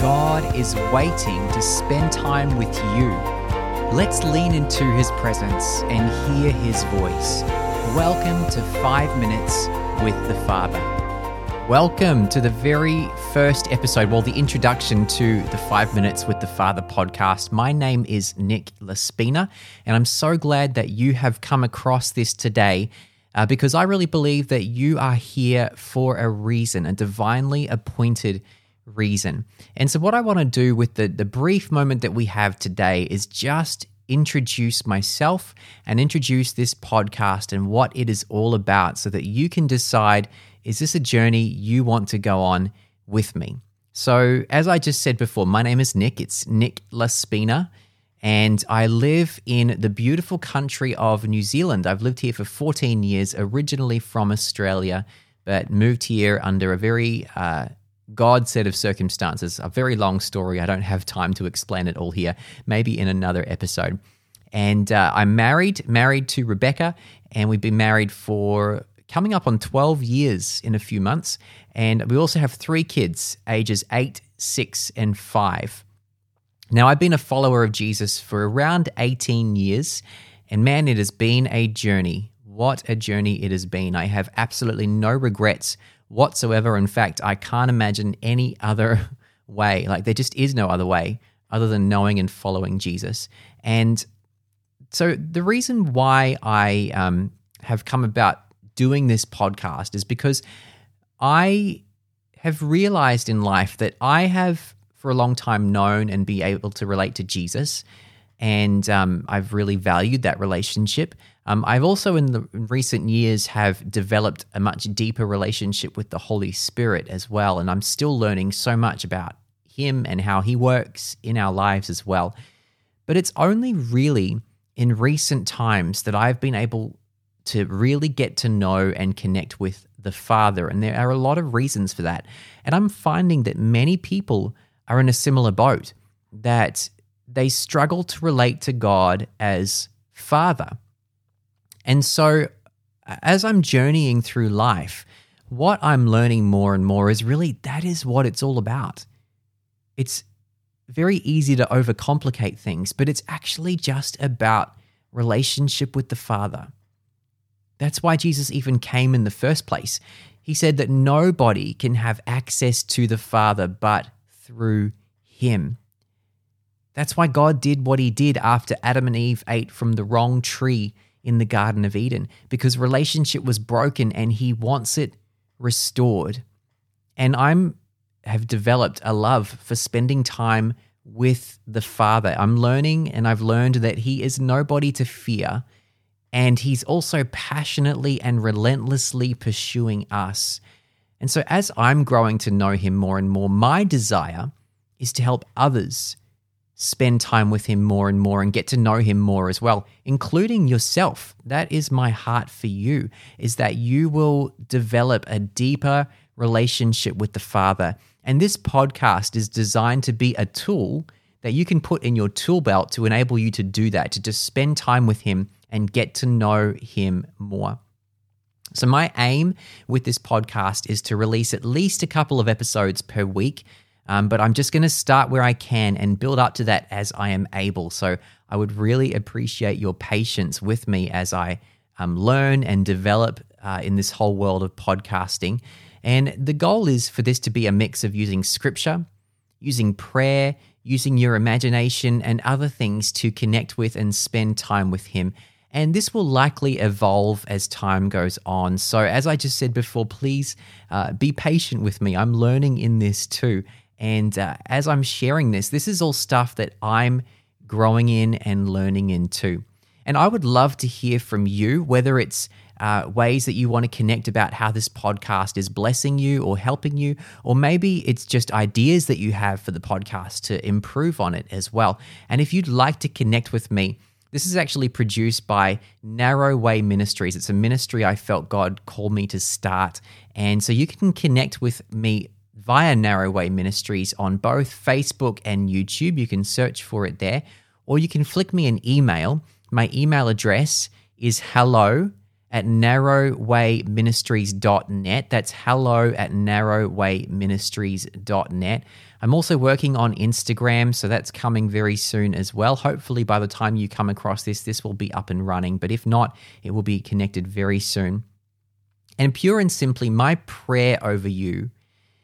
God is waiting to spend time with you. Let's lean into His presence and hear His voice. Welcome to Five Minutes with the Father. Welcome to the very first episode, well, the introduction to the Five Minutes with the Father podcast. My name is Nick Laspina, and I'm so glad that you have come across this today uh, because I really believe that you are here for a reason, a divinely appointed reason. And so, what I want to do with the, the brief moment that we have today is just introduce myself and introduce this podcast and what it is all about so that you can decide is this a journey you want to go on with me? So, as I just said before, my name is Nick. It's Nick Laspina and I live in the beautiful country of New Zealand. I've lived here for 14 years, originally from Australia, but moved here under a very uh, God set of circumstances. A very long story. I don't have time to explain it all here, maybe in another episode. And uh, I'm married, married to Rebecca, and we've been married for coming up on 12 years in a few months. And we also have three kids, ages eight, six, and five. Now, I've been a follower of Jesus for around 18 years, and man, it has been a journey. What a journey it has been. I have absolutely no regrets whatsoever. In fact, I can't imagine any other way. Like, there just is no other way other than knowing and following Jesus. And so, the reason why I um, have come about doing this podcast is because I have realized in life that I have for a long time known and be able to relate to Jesus. And um, I've really valued that relationship. Um, I've also, in the recent years, have developed a much deeper relationship with the Holy Spirit as well. And I'm still learning so much about Him and how He works in our lives as well. But it's only really in recent times that I've been able to really get to know and connect with the Father. And there are a lot of reasons for that. And I'm finding that many people are in a similar boat that they struggle to relate to God as Father. And so, as I'm journeying through life, what I'm learning more and more is really that is what it's all about. It's very easy to overcomplicate things, but it's actually just about relationship with the Father. That's why Jesus even came in the first place. He said that nobody can have access to the Father but through him. That's why God did what he did after Adam and Eve ate from the wrong tree in the Garden of Eden, because relationship was broken and he wants it restored. And I'm have developed a love for spending time with the Father. I'm learning and I've learned that he is nobody to fear. And he's also passionately and relentlessly pursuing us. And so, as I'm growing to know him more and more, my desire is to help others spend time with him more and more and get to know him more as well, including yourself. That is my heart for you, is that you will develop a deeper relationship with the Father. And this podcast is designed to be a tool that you can put in your tool belt to enable you to do that, to just spend time with him and get to know him more. So, my aim with this podcast is to release at least a couple of episodes per week. Um, but I'm just going to start where I can and build up to that as I am able. So, I would really appreciate your patience with me as I um, learn and develop uh, in this whole world of podcasting. And the goal is for this to be a mix of using scripture, using prayer, using your imagination, and other things to connect with and spend time with Him and this will likely evolve as time goes on. So, as I just said before, please uh, be patient with me. I'm learning in this too. And uh, as I'm sharing this, this is all stuff that I'm growing in and learning in too. And I would love to hear from you, whether it's uh, ways that you want to connect about how this podcast is blessing you or helping you, or maybe it's just ideas that you have for the podcast to improve on it as well. And if you'd like to connect with me, this is actually produced by Narrow Way Ministries. It's a ministry I felt God called me to start. And so you can connect with me via Narrow Way Ministries on both Facebook and YouTube. You can search for it there, or you can flick me an email. My email address is hello at narrowwayministries.net. That's hello at narrowwayministries.net. I'm also working on Instagram, so that's coming very soon as well. Hopefully, by the time you come across this, this will be up and running. But if not, it will be connected very soon. And pure and simply, my prayer over you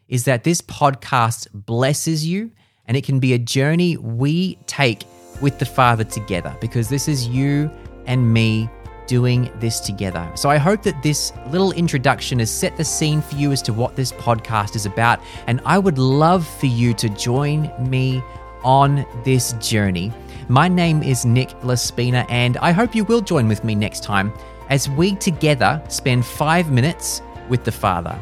is that this podcast blesses you and it can be a journey we take with the Father together because this is you and me doing this together. So I hope that this little introduction has set the scene for you as to what this podcast is about. And I would love for you to join me on this journey. My name is Nick Laspina, and I hope you will join with me next time as we together spend five minutes with the Father.